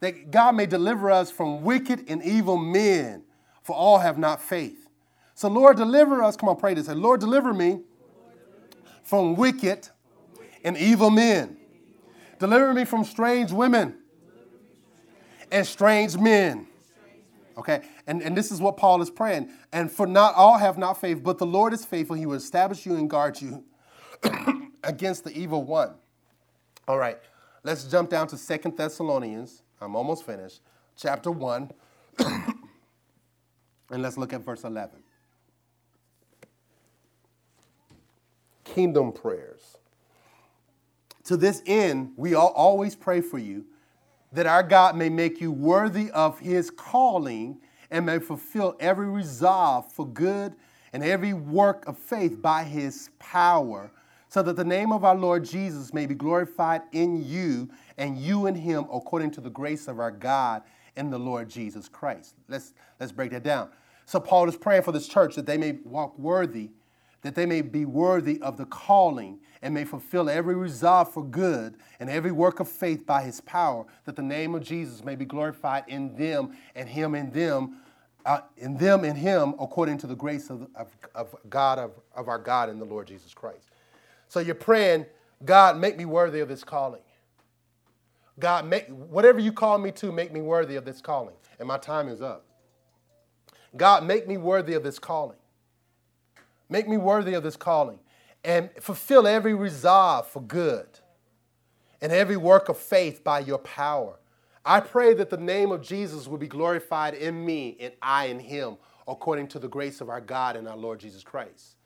that God may deliver us from wicked and evil men, for all have not faith. So, Lord, deliver us. Come on, pray this. Lord, deliver me from wicked and evil men. Deliver me from strange women and strange men Okay? And, and this is what Paul is praying. And for not all have not faith, but the Lord is faithful. He will establish you and guard you [coughs] against the evil one. All right, let's jump down to Second Thessalonians. I'm almost finished. Chapter 1. [coughs] and let's look at verse 11. Kingdom prayers. To this end, we all always pray for you that our God may make you worthy of his calling and may fulfill every resolve for good and every work of faith by his power, so that the name of our Lord Jesus may be glorified in you and you in him according to the grace of our God and the Lord Jesus Christ. Let's, let's break that down. So, Paul is praying for this church that they may walk worthy, that they may be worthy of the calling and may fulfill every resolve for good and every work of faith by his power, that the name of Jesus may be glorified in them and him in them, uh, in them and him, according to the grace of, of, of God, of, of our God and the Lord Jesus Christ. So you're praying, God, make me worthy of this calling. God, make whatever you call me to, make me worthy of this calling. And my time is up. God, make me worthy of this calling. Make me worthy of this calling and fulfill every resolve for good and every work of faith by your power. I pray that the name of Jesus will be glorified in me and I in him, according to the grace of our God and our Lord Jesus Christ.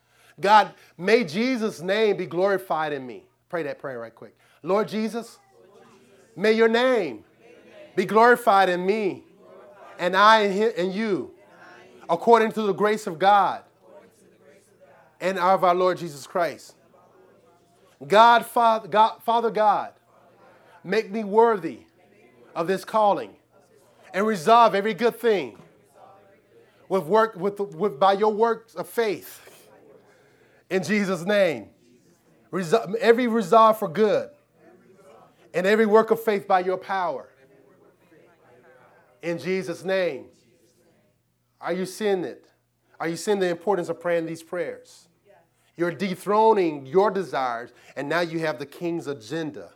God, may Jesus' name be glorified in me. Pray that prayer right quick. Lord Jesus, may your name be glorified in me and I in you, according to the grace of God and of our Lord Jesus Christ. God, Father, God, Father God, make me worthy of this calling and resolve every good thing with work with, with by your works of faith. In Jesus name Resol- every resolve for good and every work of faith by your power. In Jesus name are you seeing it? Are you seeing the importance of praying these prayers you're dethroning your desires, and now you have the king's agenda.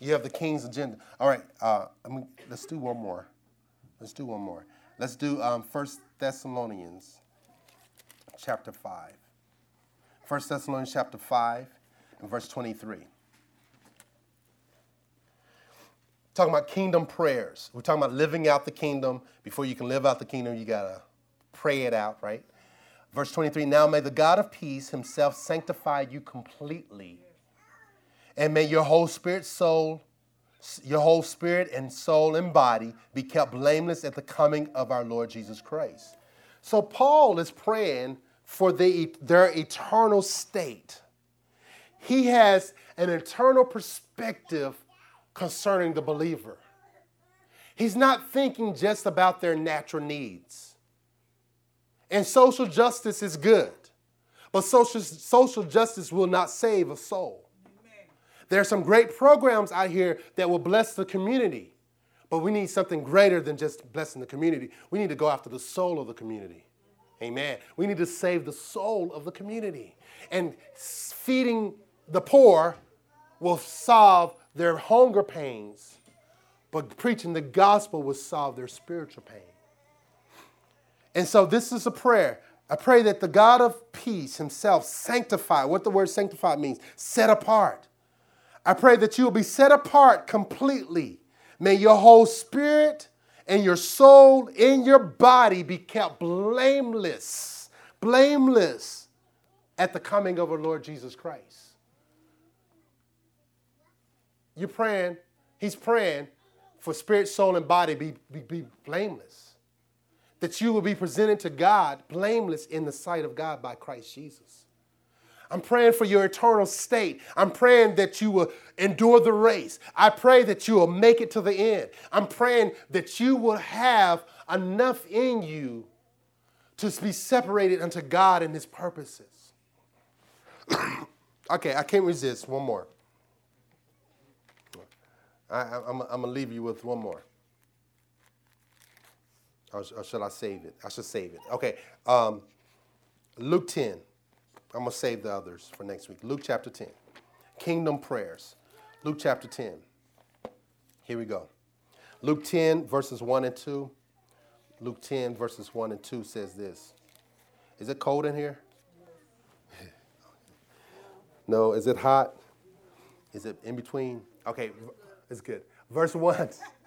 You have the king's agenda. All right, uh, I mean, let's do one more. Let's do one more. Let's do um, 1 Thessalonians chapter 5. 1 Thessalonians chapter 5 and verse 23. Talking about kingdom prayers. We're talking about living out the kingdom. Before you can live out the kingdom, you got to pray it out, right? Verse 23 Now may the God of peace himself sanctify you completely, and may your whole spirit, soul, your whole spirit and soul and body be kept blameless at the coming of our Lord Jesus Christ. So Paul is praying for the, their eternal state. He has an eternal perspective concerning the believer. He's not thinking just about their natural needs. And social justice is good. But social, social justice will not save a soul. Amen. There are some great programs out here that will bless the community. But we need something greater than just blessing the community. We need to go after the soul of the community. Amen. We need to save the soul of the community. And feeding the poor will solve their hunger pains, but preaching the gospel will solve their spiritual pain. And so this is a prayer. I pray that the God of peace himself sanctify, what the word sanctify means, set apart. I pray that you will be set apart completely. May your whole spirit and your soul and your body be kept blameless, blameless at the coming of our Lord Jesus Christ. You're praying, he's praying for spirit, soul, and body be, be, be blameless that you will be presented to God blameless in the sight of God by Christ Jesus. I'm praying for your eternal state. I'm praying that you will endure the race. I pray that you will make it to the end. I'm praying that you will have enough in you to be separated unto God and His purposes. [coughs] okay, I can't resist. One more. I, am going to leave you with one more. Or, or, should I save it? I should save it. Okay. Um, Luke 10. I'm going to save the others for next week. Luke chapter 10. Kingdom prayers. Luke chapter 10. Here we go. Luke 10, verses 1 and 2. Luke 10, verses 1 and 2 says this. Is it cold in here? [laughs] no. Is it hot? Is it in between? Okay, it's good. Verse 1. [laughs]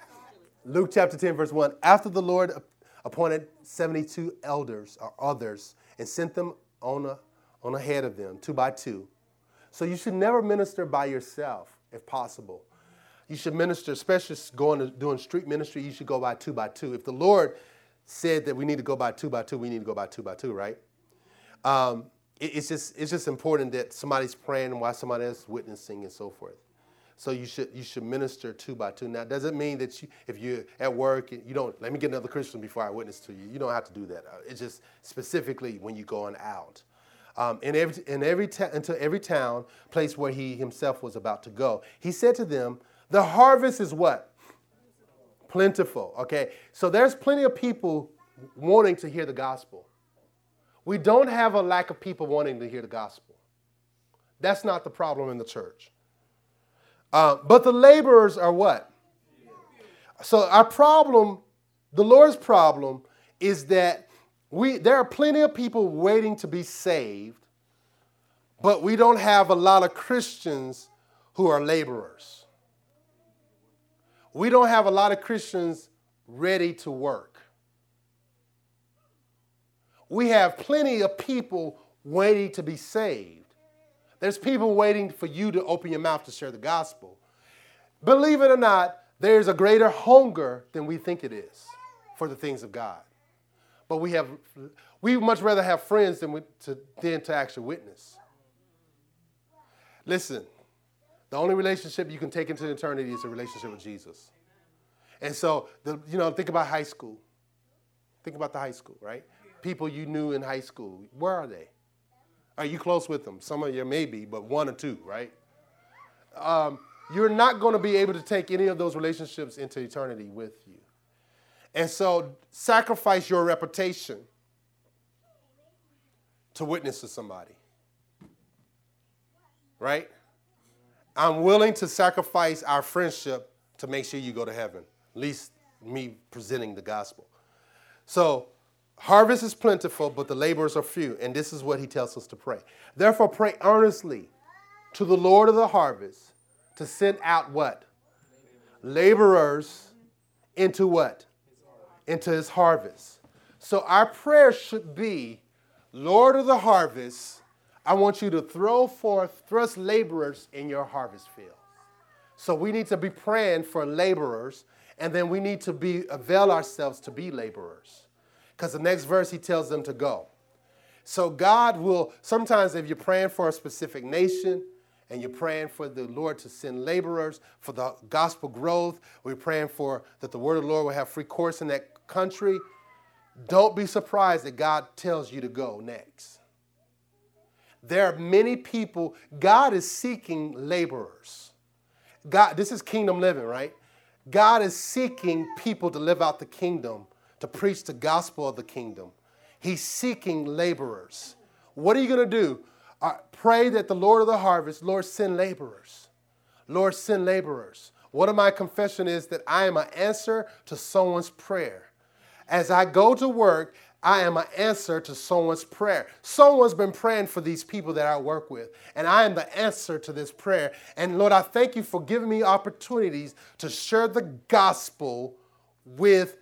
Luke chapter 10, verse 1. After the Lord appointed 72 elders or others and sent them on, a, on ahead of them, two by two. So you should never minister by yourself if possible. You should minister, especially going to doing street ministry, you should go by two by two. If the Lord said that we need to go by two by two, we need to go by two by two, right? Um, it, it's just it's just important that somebody's praying while somebody else is witnessing and so forth. So you should you should minister two by two. Now, does it mean that you, if you're at work, you don't let me get another Christian before I witness to you? You don't have to do that. Uh, it's just specifically when you're going out. Um, in every in every ta- into every town place where he himself was about to go, he said to them, "The harvest is what plentiful." Okay, so there's plenty of people wanting to hear the gospel. We don't have a lack of people wanting to hear the gospel. That's not the problem in the church. Uh, but the laborers are what? So our problem, the Lord's problem, is that we there are plenty of people waiting to be saved, but we don't have a lot of Christians who are laborers. We don't have a lot of Christians ready to work. We have plenty of people waiting to be saved there's people waiting for you to open your mouth to share the gospel. Believe it or not, there's a greater hunger than we think it is for the things of God. But we have we much rather have friends than, we, to, than to actually witness. Listen, the only relationship you can take into eternity is a relationship with Jesus. And so, the, you know, think about high school. Think about the high school, right? People you knew in high school. Where are they? Are you close with them? Some of you may be, but one or two, right? Um, you're not going to be able to take any of those relationships into eternity with you. And so sacrifice your reputation to witness to somebody. Right? I'm willing to sacrifice our friendship to make sure you go to heaven. At least me presenting the gospel. So Harvest is plentiful, but the laborers are few. And this is what he tells us to pray. Therefore, pray earnestly to the Lord of the harvest to send out what? Laborers into what? Into his harvest. So our prayer should be, Lord of the harvest, I want you to throw forth, thrust laborers in your harvest field. So we need to be praying for laborers, and then we need to be avail ourselves to be laborers because the next verse he tells them to go. So God will, sometimes if you're praying for a specific nation and you're praying for the Lord to send laborers, for the gospel growth, we're praying for that the word of the Lord will have free course in that country, don't be surprised that God tells you to go next. There are many people, God is seeking laborers. God, this is kingdom living, right? God is seeking people to live out the kingdom to preach the gospel of the kingdom. He's seeking laborers. What are you going to do? Uh, pray that the Lord of the harvest, Lord, send laborers. Lord, send laborers. One of my confession is that I am an answer to someone's prayer. As I go to work, I am an answer to someone's prayer. Someone's been praying for these people that I work with, and I am the answer to this prayer. And Lord, I thank you for giving me opportunities to share the gospel with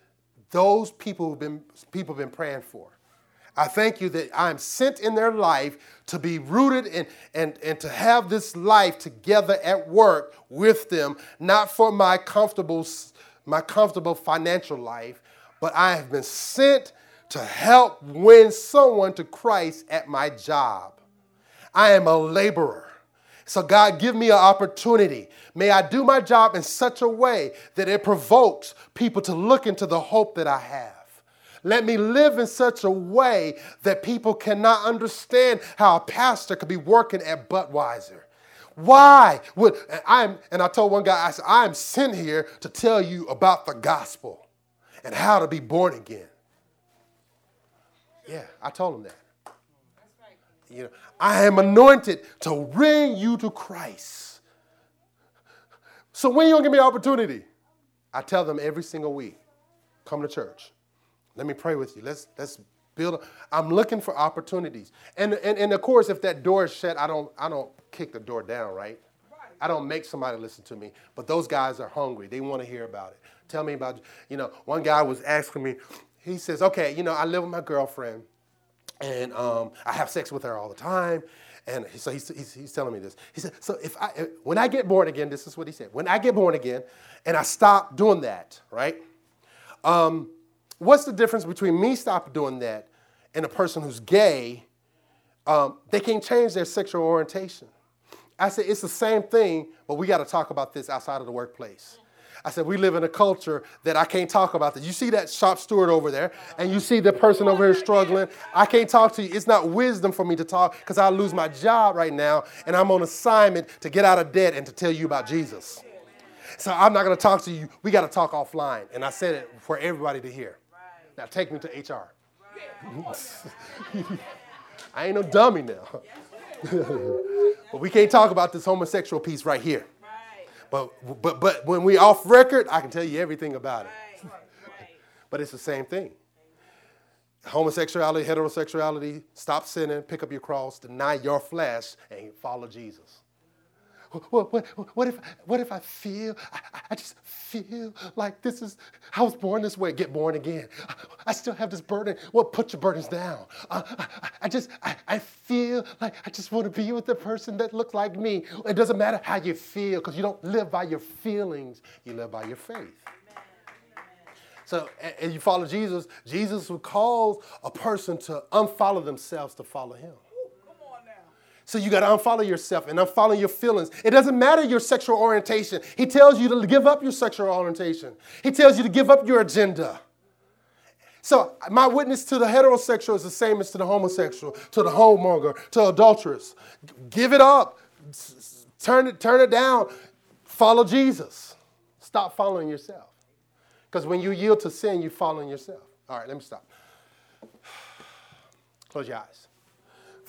those people who've been people have been praying for. I thank you that I'm sent in their life to be rooted and, and, and to have this life together at work with them, not for my comfortable, my comfortable financial life, but I have been sent to help win someone to Christ at my job. I am a laborer. So, God, give me an opportunity. May I do my job in such a way that it provokes people to look into the hope that I have. Let me live in such a way that people cannot understand how a pastor could be working at Budweiser. Why would I'm and I told one guy, I said, I am sent here to tell you about the gospel and how to be born again. Yeah, I told him that. You know, I am anointed to bring you to Christ. So when you gonna give me an opportunity? I tell them every single week, come to church. Let me pray with you. Let's let's build. I'm looking for opportunities. And, and and of course, if that door is shut, I don't I don't kick the door down, right? I don't make somebody listen to me. But those guys are hungry. They want to hear about it. Tell me about, you know, one guy was asking me, he says, okay, you know, I live with my girlfriend and um, I have sex with her all the time. And so he's, he's, he's, telling me this. He said, so if I, when I get born again, this is what he said. When I get born again and I stop doing that, right? Um, what's the difference between me stop doing that and a person who's gay? Um, they can't change their sexual orientation. I said, it's the same thing, but we got to talk about this outside of the workplace. I said, we live in a culture that I can't talk about this. You see that shop steward over there, and you see the person over here struggling. I can't talk to you. It's not wisdom for me to talk because I lose my job right now, and I'm on assignment to get out of debt and to tell you about Jesus. So I'm not going to talk to you. We got to talk offline. And I said it for everybody to hear. Now take me to HR. [laughs] I ain't no dummy now. [laughs] but we can't talk about this homosexual piece right here. But, but, but when we off record, I can tell you everything about it. but it's the same thing. Homosexuality, heterosexuality, stop sinning, pick up your cross, deny your flesh, and follow Jesus. What, what, what, if, what if I feel, I, I, just feel like this is, I was born this way, get born again. I, I still have this burden. Well, put your burdens down. Uh, I, I, just, I, I feel like I just want to be with the person that looks like me. It doesn't matter how you feel because you don't live by your feelings, you live by your faith. So, and you follow Jesus, Jesus would cause a person to unfollow themselves to follow him. So you got to unfollow yourself and unfollow your feelings. It doesn't matter your sexual orientation. He tells you to give up your sexual orientation. He tells you to give up your agenda. So my witness to the heterosexual is the same as to the homosexual, to the homemonger, to adulteress. Give it up. Turn it, turn it down. Follow Jesus. Stop following yourself. Because when you yield to sin, you're following yourself. All right, let me stop. [sighs] Close your eyes.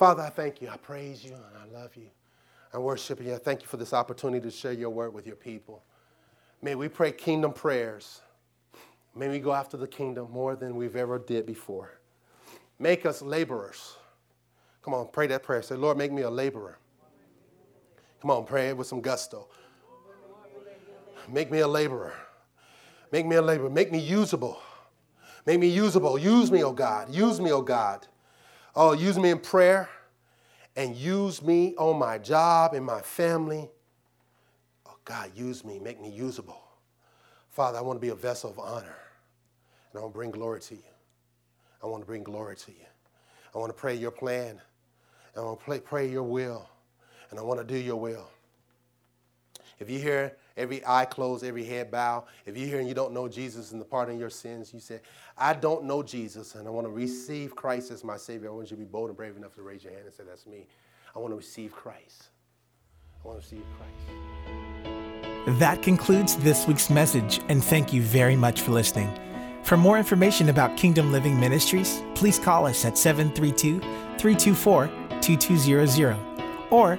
Father, I thank you. I praise you and I love you. I worship you. I thank you for this opportunity to share your word with your people. May we pray kingdom prayers. May we go after the kingdom more than we've ever did before. Make us laborers. Come on, pray that prayer. Say, Lord, make me a laborer. Come on, pray it with some gusto. Make me a laborer. Make me a laborer. Make me usable. Make me usable. Use me, oh God. Use me, oh God. Oh, use me in prayer and use me on my job and my family. Oh, God, use me, make me usable. Father, I want to be a vessel of honor, and I want to bring glory to you. I want to bring glory to you. I want to pray your plan. And I want to pray, pray your will, and I want to do your will. If you hear every eye closed, every head bow. If you're here and you don't know Jesus and the pardon of your sins, you say, I don't know Jesus and I want to receive Christ as my Savior. I want you to be bold and brave enough to raise your hand and say, That's me. I want to receive Christ. I want to receive Christ. That concludes this week's message, and thank you very much for listening. For more information about Kingdom Living Ministries, please call us at 732 324 2200 or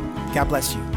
God bless you.